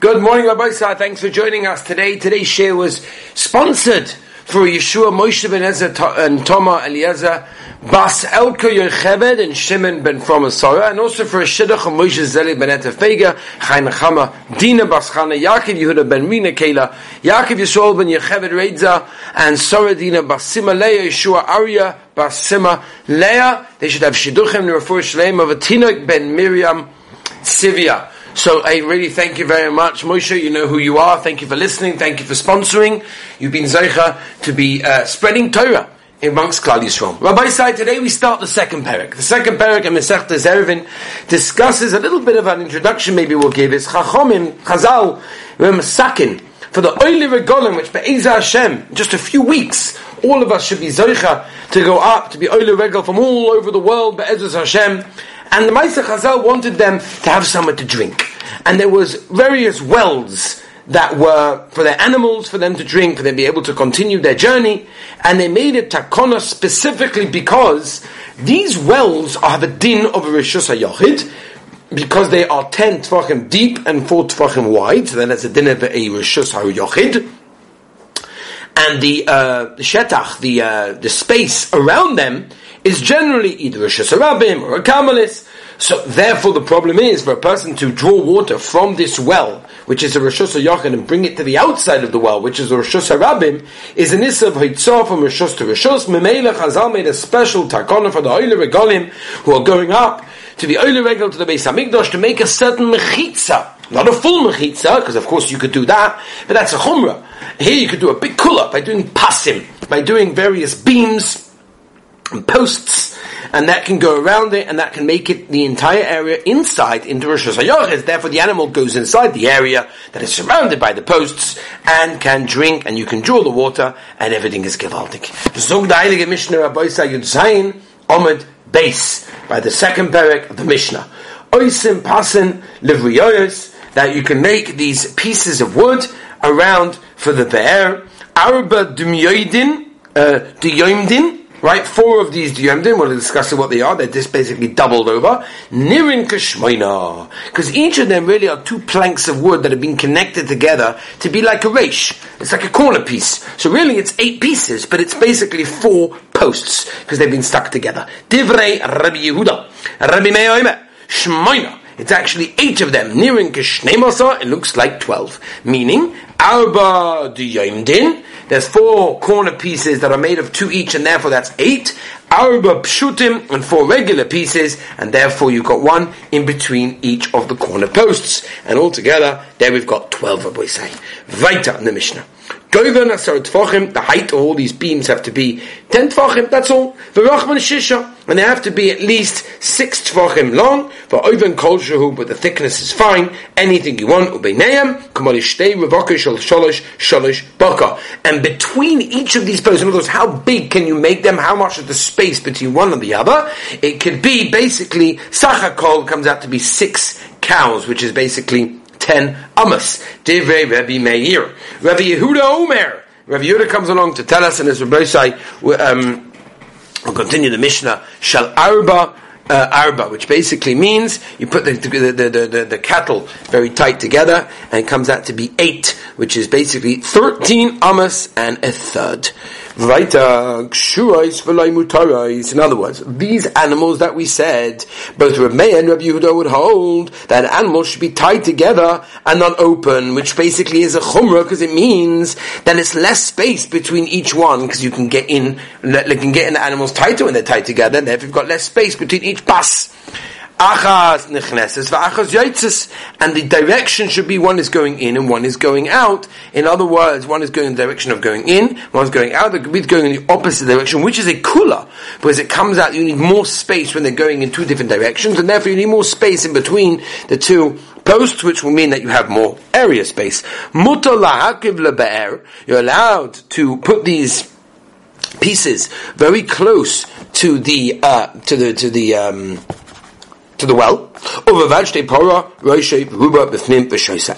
Good morning, Rabbi Sa. Uh, thanks for joining us today. Today's share was sponsored for Yeshua Moshe ben Ezer and Toma Eliezer, Bas Elka Yocheved and Shimon ben Fromasora, and also for a Shidduch of Moshe Zeli ben Etefega, Chaim Chama, Dina Bas Chana, Yaakov Yehuda ben Rina Kela, Yaakov Yisrael ben Yocheved Reidza, and Sora Dina Bas Sima Leah, Yeshua Arya Bas Sima Leah. They should have Shidduchim, the Refuah Shalem of a Tinok ben Miriam Sivia. So I really thank you very much, Moshe. You know who you are. Thank you for listening. Thank you for sponsoring. You've been zeicha to be uh, spreading Torah amongst Klal Yisrael. Rabbi Sai, today we start the second parak. The second parak in Masechta Eruvin discusses a little bit of an introduction. Maybe we'll give is Chachomim Chazal Sakin for the Oili Regolim, which Be'ezah Hashem, just a few weeks, all of us should be zeicha to go up to be Oili Regel from all over the world Be'ezah Hashem. And the Maisa Chazal wanted them to have somewhere to drink. And there was various wells that were for their animals, for them to drink, for them to be able to continue their journey. And they made it takona specifically because these wells have a din of a Rishus HaYochid, because they are 10 tvachim deep and 4 tvachim wide, so then that's a din of a Rishus HaYochid. And the, uh, the shetach, the, uh, the space around them, is generally either a Shesarabim or a Kamalis. So therefore the problem is for a person to draw water from this well, which is a Rosh Yachin, and bring it to the outside of the well, which is a Rosh Hashanah is an Issa of Hitzah from Rosh to Rosh. Memela Chazal made a special takana for the Oile Regalim who are going up to the Oile Regal to the Beis Hamikdash to make a certain mechitza. Not a full mechitza, because of course you could do that, but that's a chumrah. Here you could do a big kula by doing pasim, by doing various beams, and posts, and that can go around it, and that can make it the entire area inside into Rosh Hashanah. Therefore, the animal goes inside the area that is surrounded by the posts and can drink, and you can draw the water, and everything is gewaltig. Zog the Heilige Mishnah Rabbi Yud Zayin Base by the second parak of the Mishnah. Oisim pasen livriyoyos that you can make these pieces of wood around for the bear. Arba dumyoidin, uh, Right, four of these diyemdim, we'll discuss what they are, they're just basically doubled over. Nirin kashmoina. Because each of them really are two planks of wood that have been connected together to be like a reish. It's like a corner piece. So really it's eight pieces, but it's basically four posts, because they've been stuck together. Divrei Rabbi Yehuda. Rabbi Meir Shmoina. It's actually eight of them. Nirin kashnemasa, it looks like twelve. Meaning, arba diyemdin, there's four corner pieces that are made of two each, and therefore that's eight. Arba pshutim, and four regular pieces, and therefore you've got one in between each of the corner posts. And altogether, there we've got twelve, Rabbi say. Weiter in the Mishnah. Goiven asar tfachim, the height of all these beams have to be 10 tfachim, that's all. The V'rachman shisha, and they have to be at least 6 tfachim long. V'oiven kol shahu, but the thickness is fine. Anything you want, ubeineim, kamali shtei revaka shal shalosh shalosh baka. And between each of these posts, in other words, how big can you make them? How much is the space between one and the other? It could be basically, sachakol comes out to be 6 cows, which is basically ten amos. Divrei Rabbi Meir. Rabbi Yehuda Omer. Rabbi Yehuda comes along to tell us, and as Rabbi say, um, we'll continue the Mishnah. Shal Arba. Uh, arba, which basically means you put the the, the, the, the, cattle very tight together, and it comes out to be eight, which is basically 13 amos and a third. In other words, these animals that we said, both Meir and Rabbi Yehuda would hold that animals should be tied together and not open, which basically is a chumrah because it means that it's less space between each one because you can get in, you can get in the animals tighter when they're tied together, and therefore you've got less space between each bus. Achas nechneses v'achas and the direction should be one is going in and one is going out. In other words, one is going in the direction of going in, one is going out. The is going in the opposite direction, which is a kula, because it comes out. You need more space when they're going in two different directions, and therefore you need more space in between the two posts, which will mean that you have more area space. You're allowed to put these pieces very close to the uh, to the to the um, to the well.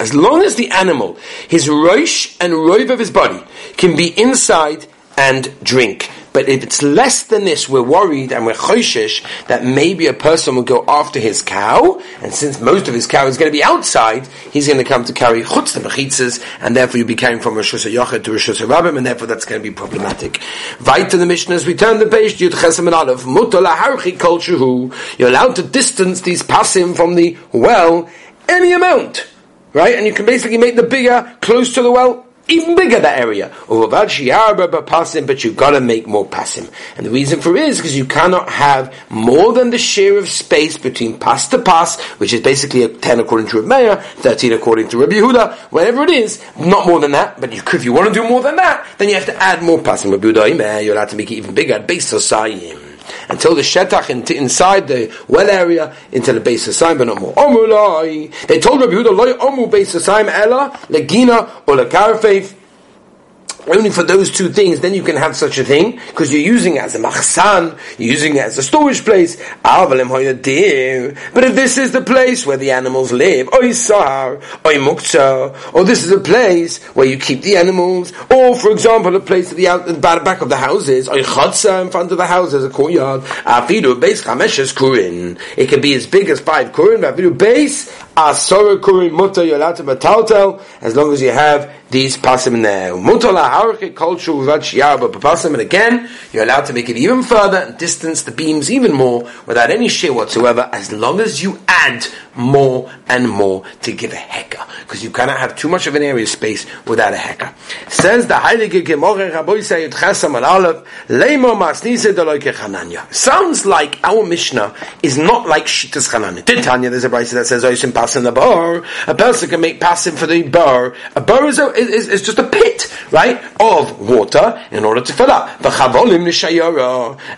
As long as the animal, his roish and roiv of his body, can be inside and drink. But if it's less than this, we're worried and we're choishish that maybe a person will go after his cow, and since most of his cow is going to be outside, he's going to come to carry chutz mechitzas, and therefore you'll be carrying from Rosh Hashanah to Rosh Hashanah, and therefore that's going to be problematic. Right to the Mishnahs, we turn the page to Yud Chesam and Aleph. Harchi culture who you're allowed to distance these passim from the well any amount, right? And you can basically make the bigger close to the well even bigger that area. But you've got to make more pasim. And the reason for it is because you cannot have more than the share of space between pass to pass, which is basically a 10 according to Rabbi Meir, 13 according to Rabbi Yehuda, whatever it is, not more than that, but you if you want to do more than that, then you have to add more pasim. Rabbi Yehuda, you're allowed to make it even bigger, base Osayim until the shetach in, inside the well area into the base of but no more. They told Rabbi Yehuda, loy omu base of Saim ella legina or lekarfeif only for those two things, then you can have such a thing, because you're using it as a machsan, you're using it as a storage place. Ah, but if this is the place where the animals live, or or mukta, or this is a place where you keep the animals, or for example, a place at the, out, the back of the houses, or in front of the houses, a courtyard. It can be as big as five kurin, muta, you're allowed to as long as you have these pasim in there. And again, you're allowed to make it even further and distance the beams even more without any shear whatsoever, as long as you add more and more to give a hecker. Because you cannot have too much of an area space without a hecker. Says the Heilige Gemorre Rabbi Sayed Chesam al Aleph, Leimo Masnise Deloike Chananya. Sounds like our Mishnah is not like Shittas Chananya. Did Tanya, there's a Brisa that says, Oisim Pasim the bar. A person can make pasim for the bar. A bar is, a, is, is just a pit, right, of water in order to fill up.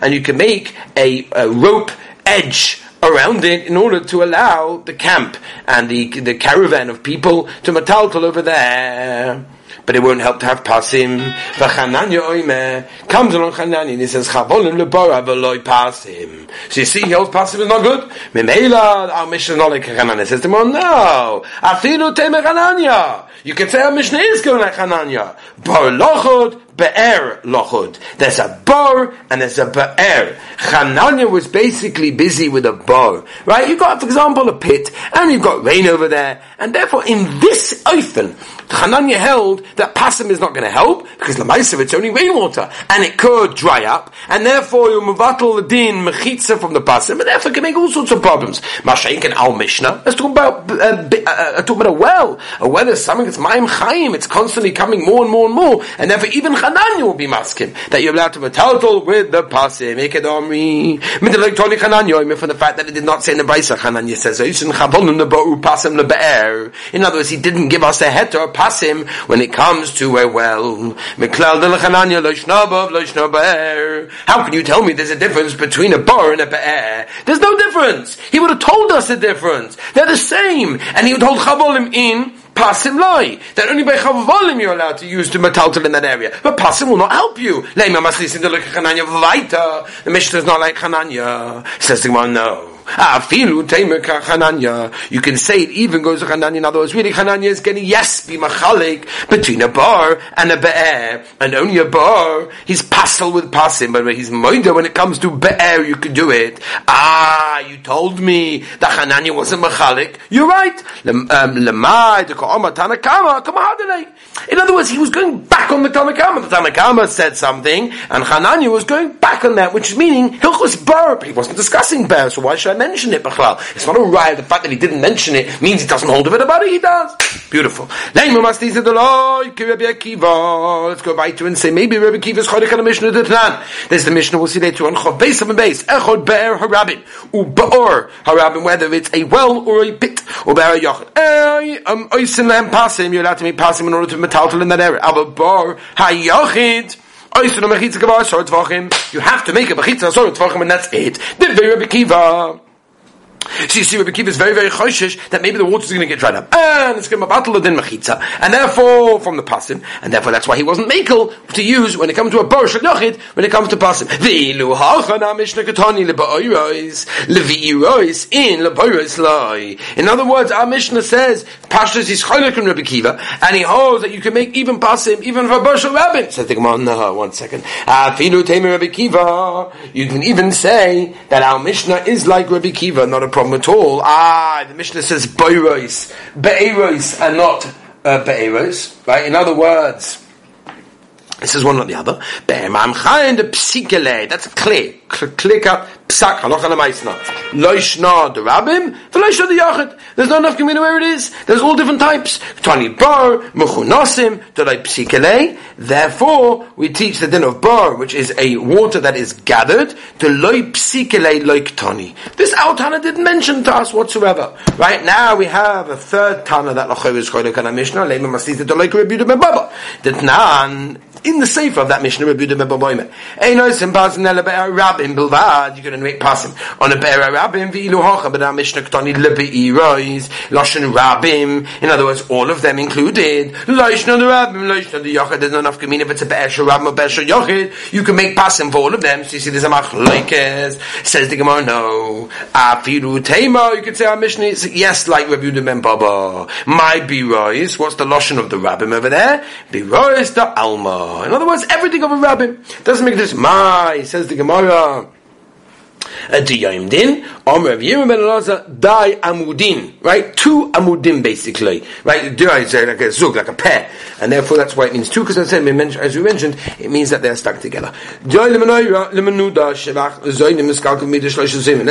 And you can make a, a rope edge around it in order to allow the camp and the, the caravan of people to matalkal over there. But it won't help to have pasim. V'chananya oime comes along Chananya and he says chavolim lebora v'loy pasim. So you see, he holds pasim is not good. Memela our Mishnah not like Chananya says to him, oh no, afilu teme Chananya. You can say our Mishnah is going like Chananya. Bar lochod Be'er Lochud. There's a bar and there's a Be'er. Chananya was basically busy with a bar, right? You've got, for example, a pit, and you've got rain over there, and therefore in this oifen, Chananya held that pasim is not going to help, because Lamaisiv it's only rainwater, and it could dry up, and therefore you muvatal the din mechitza from the pasim, and therefore can make all sorts of problems. Mashayin can al Mishnah, let's talk about, uh, uh, uh, talk about a well. A well is something that's Maim Chaim, it's constantly coming more and more and more, and therefore even Hananya will be maskim that you're allowed to metaltal with the pasim. Ekedomri midelektonik Hananya from the fact that it did not say in the Brisa Hananya says. In other words, he didn't give us a heter pasim when it comes to a well. How can you tell me there's a difference between a bar and a be'er? There's no difference. He would have told us the difference. They're the same, and he would hold chavolim in Pasim loy. That only by chavolim you're allowed to use to metaltal in that area. But pasim will not help you. The Mishnah is not like Chananya. Says the Gemara, no. You can say it even goes to Chananya. In other words, really Chananya is getting yes be machalik between a bar and a be'er, and only a bar. He's passel with pasim, but he's moida when it comes to be'er. You can do it. Ah, you told me that Chananya wasn't machalik. You're right. Um, In other words, he was going back on the Tanakama. The Tanakama said something, and Chananya was going back on that, which is meaning Hilchus bar. He wasn't discussing bar, so why should I mention it. It's not a riot. The fact that he didn't mention it means he doesn't hold of it about it. He does. Beautiful. Let's go back to and say maybe Rabbi Kiva's chodik on the Mishnah Tatan. There's the Mishnah we'll see later on. Chav beis base. Echod be'er harabin. U'ba'or harabin. Whether it's a well or a pit. U'be'er yochid. Um, oisin lam pasim. You're allowed to make pasim in order to metaltal in that area. Aber bar hayochid. You have to make a mechitza sorot tvachim, and that's it. The very Kiva. So you see, Rabbi Kiva is very, very choshish that maybe the water is going to get dried up, and it's going to be battle din machitza, and therefore from the pasim, and therefore that's why he wasn't makel to use when it comes to a bar shachid when it comes to pasim. V'ilu hachana mishnah katani lebaoyros leviiros in lebaoyros lai. In other words, our mishnah says pashas is chaylik in Rabbi Kiva, and he holds that you can make even pasim even for bar rabbin. So think about no, one second. Afilu teimer Rabbi Kiva. You can even say that our mishnah is like Rabbi Kiva, not a problem at all. Ah, the Mishnah says Beiros, Be'eros, and not uh, Be'eros, right? In other words, it is one not the other. Be'emam chayin de psikele. That's clear. Click up psak halacha lemaisna. Loishna the rabbim, v'loishna the yachid. There's not enough community where it is. There's all different types. Tani bar, mechunasim, delay psikele. Therefore, we teach the din of bar, which is a water that is gathered, to loy psikele like tani. This our Tana didn't mention to us whatsoever. Right now we have a third Tana that lachoy is choylek on a Mishnah, lema masita Yudah ben Baba. That nan, in the sefer of that Mishnah, Rabbi Yudah ben Baba, Eino sim pasim nele be'er bilvad, you're going to make pasim on a be'er rabbim v'ilu hocha, our Mishnah ktani lebe'i rois, loshen rabbim, in other words, all of them included, loishna the rabbim, loishna the yochid, there's no community if it's a be'er rabbim or be'er yochid, you can make pasim for all of them, so you see there's a machlekes, says the Gemara, no, afiru tema, you could say our Mishnah is, yes, like Rabbi Yudah ben Baba, my birois, what's the loshen of the rabbim over there? Birois the alma. In other words, everything of a rabbim. Doesn't make this my, says the Gemara a diyayim din, Omer of Yerim ben Elazar, dai amudin, right? Two amudim basically, right? Diyay is like a zug, like a pair, and therefore that's why it means two, because as we mentioned, it means that they're stuck together. Let's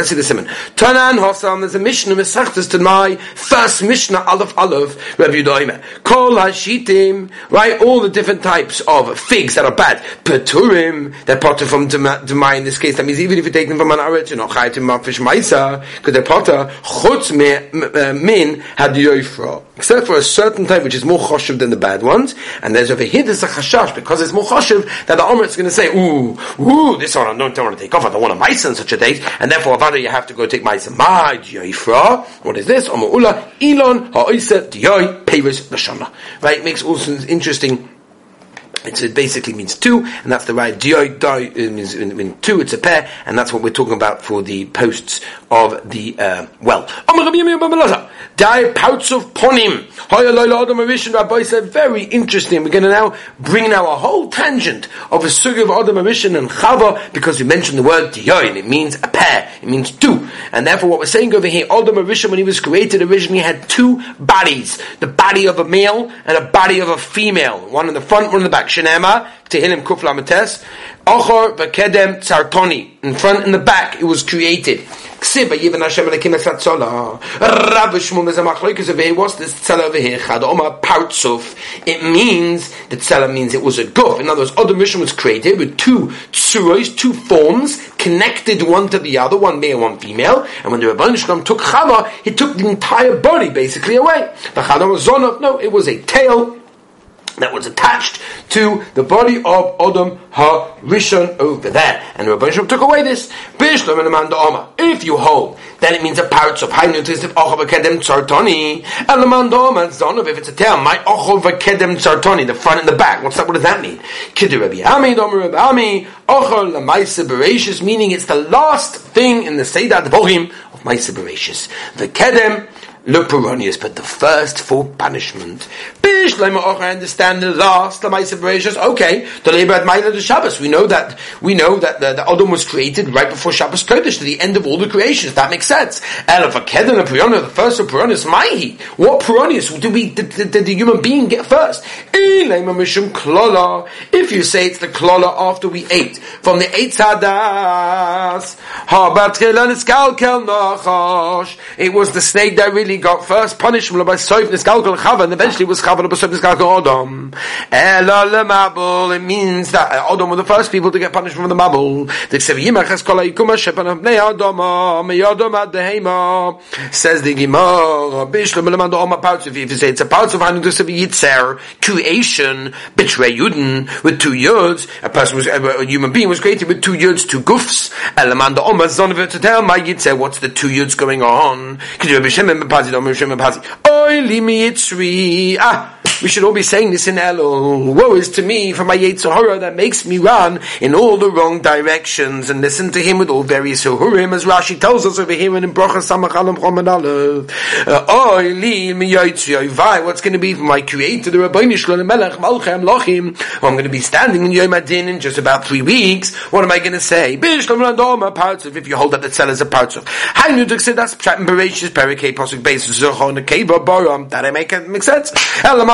see the simon. Tanan Hossam, there's a Mishnah, Mesachtas to my first Mishnah, Aleph Aleph, Rabbi Yudoime. Kol hashitim, right? All the different types of figs that are bad. Peturim, they're potter from Demai in this case. That means even if you take them from an aretz, you're not chayitim mafish maisa, because they're potter, chutz uh, min had yoifra. Except for a certain type which is more choshev than the bad ones, and there's over here there's a chashash, because it's more choshev, that the Omer is going to say, ooh, ooh, this one I don't, want to take off, I don't want a maisa on such a date, and therefore Avada you have to go take maisa. Ma yoifra, what is this? Omer ula, ilon, ha'oisa, diyoy, pevis, lashana. Right, makes all also interesting it basically means two, and that's the right. Dioi doi means in, two. It's a pair, and that's what we're talking about for the posts of the uh, well. Die pouts of ponim. Very interesting. We're going to now bring now a whole tangent of a sugi of Adam Arishan and Chava because we mentioned the word dioi, and it means a pair. It means two, and therefore what we're saying over here, Adam Arishan when he was created originally had two bodies: the body of a male and a body of a female. One in the front, one in the back. Tehillim Ochor Vakedem Tzartoni. In front and the back, it was created. Hashem Tzola. Rabbi Shmuel is a machloikus over here. What's this tzela over here? Chad Oma Partsuf. It means, the tzela means it was a guf. In other words, Adam Rishon was created with two tsuros, two forms, connected one to the other, one male, one female. And when the Rabban Shalom took Chava, he took the entire body basically away. The Chad was Zonov, no, it was a tail, that was attached to the body of Adam HaRishon over there. And Rabbi Shalom took away this. If you hold, then it means a parts of Hainu Tisif Ochov Kedem Tzartoni. Elamanda Oma Zonov, if it's a tail, my Ochov Kedem Tzartoni, the front and the back. What's that? What does that mean? Kiddu Rabbi Ami, Domer Rabbi Ami, Ochol Lamaisa Bereshis, meaning it's the last thing in the Seidah Dvorim of Maisa Bereshis. The Kedem, look Peronius, but the first for punishment. Bish, lema och, I understand the last the Maisa Okay, the labor at Maila the Shabbos. We know that we know that the, the Adam was created right before Shabbos Kodesh, to the end of all the creations. That makes sense. Elavakedan and Peronius, the first of Peronius, Maihi. What Peronius did we did, did, did the human being get first? If you say it's the klola after we ate from the eight sadas, it was the snake that really he got first punished by Soif Niskalkal and eventually was Chava by Soif Niskalkal Odom. Ela lemabul, it means that uh, Odom were the first people to get punished from the Mabul. The Kseviyimach has kol ha'ikuma shepan of Bnei Odom, uh, meyodom ad dehema. Says the Gemara, Bishlam lemad Oma parts if you say it's a parts of Hanu Dusav Yitzer, creation, betray Yudin, with two Yuds, a person was, uh, a human being was created with two Yuds, two Gufs, Elamanda Oma Zonav to tell my Yitzer what's the two Yuds going on. Could you have Pazi, Dom Shem and Pazi? Oy, Limi Yitzri, ah, we should all be saying this in Elul. Woe is to me for my Yetzirah that makes me run in all the wrong directions and listen to him with all various Hurim, as Rashi tells us over here in Bracha Samach Alam Chomen Aleph. Uh, what's going to be for my Creator, the Rabbeinu Shalom Melech Malchem Lochim, I'm going to be standing in Yom Adin in just about three weeks. What am I going to say? Bishlam Randoma Partzuf, if you hold up the cell is a Partzuf. How you do that's Pshat and Bereshis, Perikei, Posuk, Beis, that I make make sense?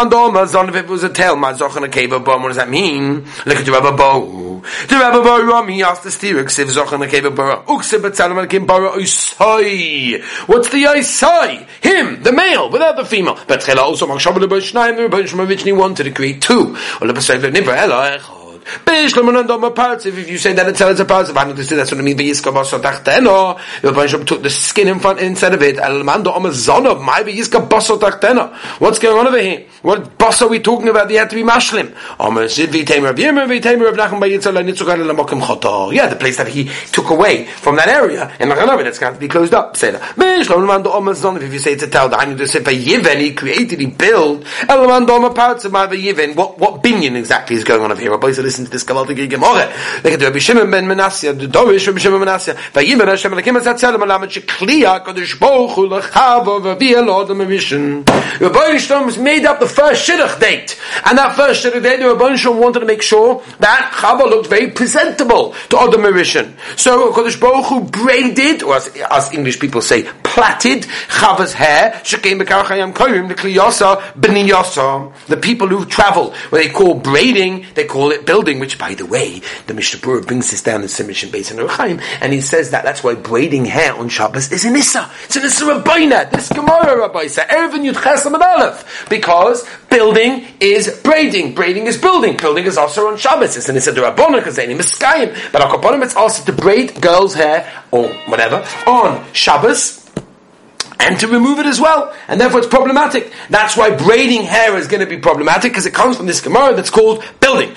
Elamando Zon, if it was a tail, Mazochon, a Keva, Boram, what does that mean? Look at the Rabba Bo. The Rabba Bo, Rami asked the steer, Ksiv, Zochon, a Keva, Boram, Uksiv, Betzalam, Kim, Boram, Usoi. What's the Isai? Him, the male, without the female. But Chela also, Makshav, the Boshnaim, the Boshnaim, wanted to create two. Or the Pesach, the Nibra, Ela, if you say that it's a parts of Anu that's what I mean. The Bansham took the skin in front instead of it. What's going on over here? What boss are we talking about? They had to be mashlim. Yeah, the place that he took away from that area in Lachanavi that's got to be closed up. If you say it's a tell, the to he created, he built. What what binyan exactly is going on over here? Listen to this gewaltige Gemorre. Like the Rabbi Shimon ben Manasseh, the Dorish Rabbi Shimon ben Manasseh, Vayimer Hashem Elakim Azatzal Malamet Shekliya Kodesh Baruch Hu Lechava Vaviyah Lodam Emission. Rabbi Shlomo made up the first Shidduch date, and that first Shidduch date, Rabbi Shlomo wanted to make sure that Chava looked very presentable to Adam Emission. So Kodesh Baruch Hu braided, or as, as English people say, plaited Chava's hair, Shekim Bekarachayam Koyim, the Kliyasa Beniyasa. The people who travel, what they call braiding, they call it building building, which, by the way, the Mishnah Berurah brings this down in Simishin Beis and Rechaim, and he says that that's why braiding hair on Shabbos is an Issa. It's an Issa Rabbeina. This Gemara Rabbi said, Erevin Yud Chesam and Aleph. Because building is braiding. Braiding is building. Building is also on Shabbos. It's an Issa Rabbanah because they Miskayim. But Akaponim, it's also to braid girls' hair, or whatever, on Shabbos, and to remove it as well. And therefore it's problematic. That's why braiding hair is going to be problematic because it comes from this Gemara that's called building.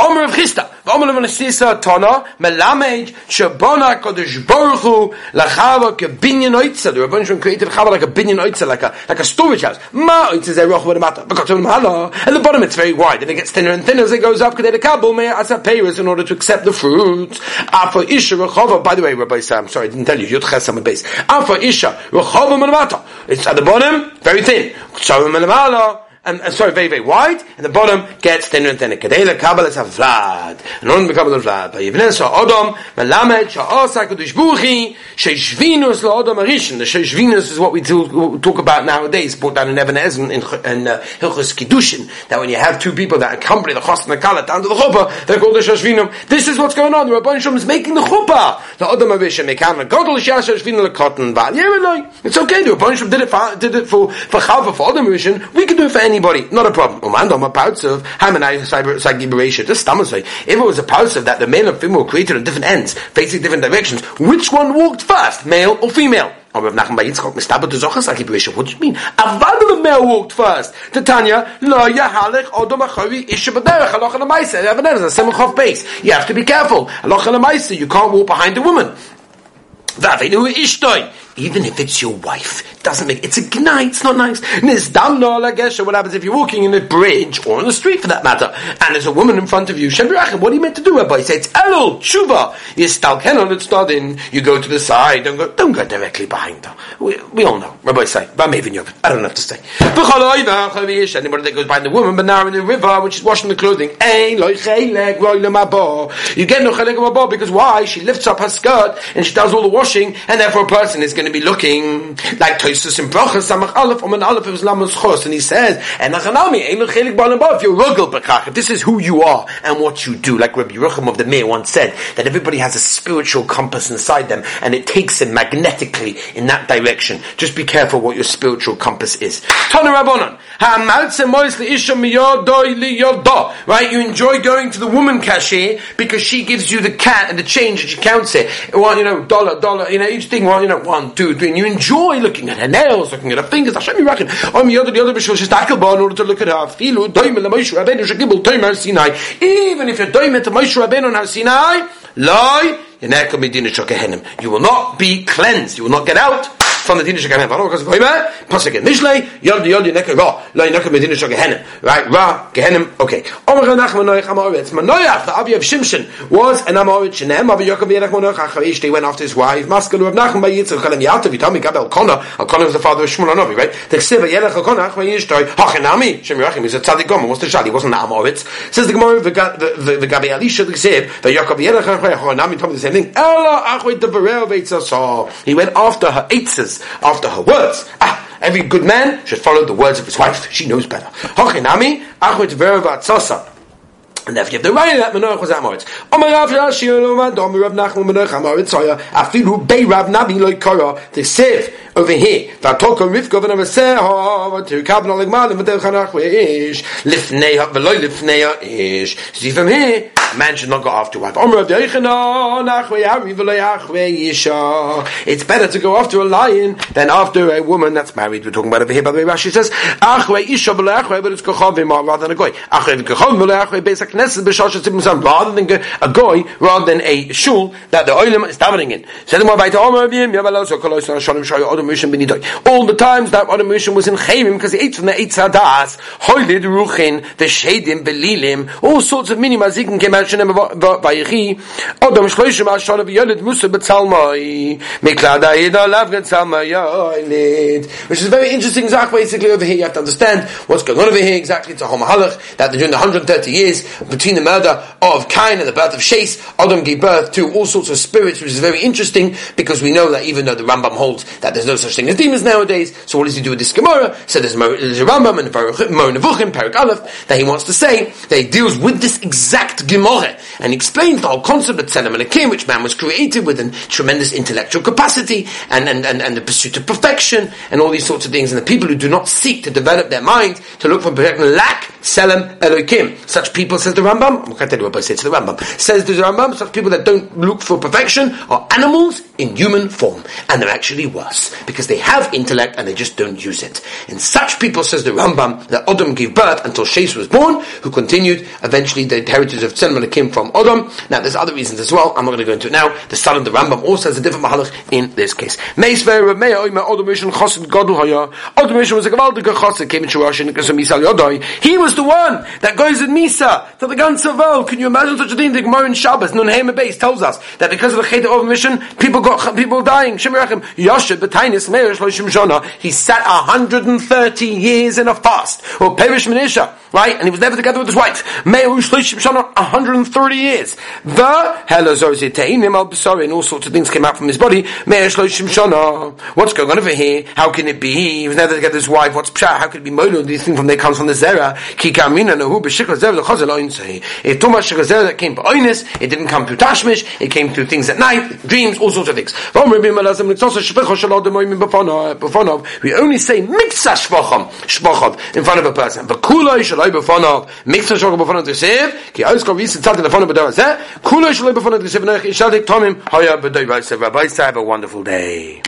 Omer of Chisda, Omer of Nesisa Tana, Melamed, Shabona Kodesh Baruch Hu, Lachava Kebinyan Oitza. The Rabban created Chava like a binyan Oitza, like a like a storage house. Ma Oitza Zeh Roch V'Damata, B'Kotzim Mahala. At the bottom it's very wide, and it gets thinner and thinner as it goes up. Kedei Kabul Mei Asa Peiris in order to accept the fruits. Afa Isha Rechava. By the way, Rabbi Sam, sorry, I didn't tell you. Yud Chesam base. Afa Isha Rechava Melamata. It's at the bottom, very thin. Kotzim Melamala and, sorry, very, very wide, and the bottom gets thinner and thinner. Kedela Kabbalah is a vlad. And on the Kabbalah vlad. By Yivnen so Odom, Melamed, Sha'osa Kodesh Buchi, Sheishvinus La'odom Arishin. The Sheishvinus is what we talk about nowadays, brought down in Even Ezen in, uh, Hilchus Kiddushin, that when you have two people that accompany the Chos and the Kala down to the Chuppah, they're called the Sheishvinum. This is what's going on. The Rabban Shalom is making the Chuppah. The Odom Arishin, Mekan, Godel Shasha Shvinu Lekotten, Val. It's okay. The Rabban Shalom did it for, did it for, for Chava, for Odom Arishin. We can do it for anybody, not a problem. If it was a of that the male and female created on different ends, facing different directions, which one walked first, male or female? Oh, Ibrishah. What do you mean? Avad the male walked first. Tanya, lo yahalech odom achavi isha b'derech aloch al ha'maisa. Evan is a simchov base. You have to be careful. Aloch al ha'maisa. You can't walk behind the woman. Vavenu ishtoi even if it's your wife, doesn't make it's a gnai, it's not nice. What happens if you're walking in a bridge or on the street for that matter, and there's a woman in front of you? What are you meant to do, Rabbi? Say it's Elul Tshuva. You stalken on its in. You go to the side. Don't go. Don't go directly behind her. We, we all know. Rabbi say, I don't have to say. Anybody that goes behind the woman, but now in the river when she's washing the clothing, you get no because why? She lifts up her skirt and she does all the washing, and therefore a person is going to to be looking like Tosus and Brachas Samach Aleph Oman Aleph it was Lamas Chos, and he says, and Nachanami Ein Chelik Balabov, you're Rugel Bekach. This is who you are and what you do. Like Rabbi Yerucham of the Mir once said that everybody has a spiritual compass inside them, and it takes them magnetically in that direction. Just be careful what your spiritual compass is. Tana Rabbanon. Right? You enjoy going to the woman cashier because she gives you the cat and the change and she counts it. Well, you know, dollar, dollar, you know, each thing, well, you know, one, three, and you enjoy looking at her nails, looking at her fingers. Hashem Yirachim. On the other, the other Bishul, she's takelba in order to look at her. Filu, doime, le Moshe Rabbeinu, shekibul, toime, Har Sinai. Even if you're doime to Moshe Rabbeinu on Sinai, loy, you will not be cleansed. You will not get out from the Dinish Gehenim. Warum? Because Goyma, Pasuk in Mishlei, Yod Yod Yoneka Ra, Lo Yoneka Medinish Gehenim. Right? Ra, Gehenim, okay. Omer Nachman Noach Amoritz. Manoach, the Avi of Shimshon, was an Amoritz Shenem, Avi Yokov Yerech Manoach Acharish, they went after his wife, Maskalu of Nachman by Yitzchak, Chalem Yatav, Yitami Gabel Kona, Elkanah was the father of Shmuel Anovi, right? The Ksiva Yerech Elkanah, Achma Yishtoi, Hachanami, Shem Yerachim, he's a Tzadik what's the Shad? Wasn't the Amoritz. Says the Gemara, the Gabi Alisha, the Ksiv, the Yokov Yerech Achma, Hachanami, told the same thing. Ella Achma Devarel Veitzasah. He went after her eitzes, after her words. Ah, every good man should follow the words of his wife. She knows better. Verva and have the right that Manoach was Amoritz. Omer Rav Rashi Olomad, Omer Rav Nachman Manoach Amoritz Soya, Afilu Bei Rav Nabi Loi Kora, the Siv, over here. V'atoko Rivka v'navaseha, v'tu kabna legmalim v'tel chanach v'ish, lifneya v'loi lifneya ish. See from here, man should not go after wife. It's better to go after a lion than after a woman that's married. We're talking about over here, by the way, Rashi says, but it's rather than a goy. Rather than a goy, rather than a shul that the oilim is davening in. All the times that Adam Rishon was in Chayim because he ate from the Eitz Hadas, Hoylid Ruchin, the Shedim, Belilim, all sorts of mini mazikin came out Shenem Vayechi, Adam Shloishim Ashon of Yolid Musa Betzalmai, Miklada Yida Lav Getzalmai Yoylid. Which is very interesting, Zach, basically over here you have to understand what's going on over here exactly. It's a Homahalach that during the 130 years between the murder of Cain and the birth of Shais, Adam gave birth to all sorts of spirits, which is very interesting because we know that even though the Rambam holds that there's no such thing as demons nowadays, so what does he do with this Gemara? So there's, there's a Rambam and Mo Nevuchim, Perik Aleph, that he wants to say that he deals with this exact Gemara and explains the whole concept of Tzelem and Akim, which man was created with a tremendous intellectual capacity and, and, and, and the pursuit of perfection and all these sorts of things. And the people who do not seek to develop their mind to look for perfection lack Selem Elokim. Such people, says the Rambam, I can't tell you what say to the Rambam, says the Rambam, such people that don't look for perfection are animals in human form. And they're actually worse, because they have intellect and they just don't use it. And such people, says the Rambam, that Adam gave birth until Shais was born, who continued eventually the heritage of Selem came from Adam. Now, there's other reasons as well, I'm not going to go into it now. The son of the Rambam also has a different mahalach in this case. He was the one that goes in Misa to the ganze Welt. Can you imagine such a thing? The Gemara in Shabbos, Nun Beis, tells us that because of the Chet of mission, people people dying. Shemirachim, Yoshe, Betainis, Meir, Shloshim Shona, he sat 130 years in a fast. Or Perish Menisha, right? And he was never together with his wife. Meir, Shloshim Shona, 130 years. The Helazoziteinim al Basari, and all sorts of things came out from his body. Meir, Shloshim Shona. What's going on over here? How can it be? He was never together with his wife. What's Pshat? How could it be Molo? These things from there comes from the Zera. Ki kamina nahu b'shikra zev l'chazel. If too much shikra zev that came by oinis, it didn't come through tashmish, it came through things at night, dreams, all sorts of things. We only say miksa shvacham, shvacham, in front of a person. Tomim, hoya b'doi b'sev, have a wonderful day.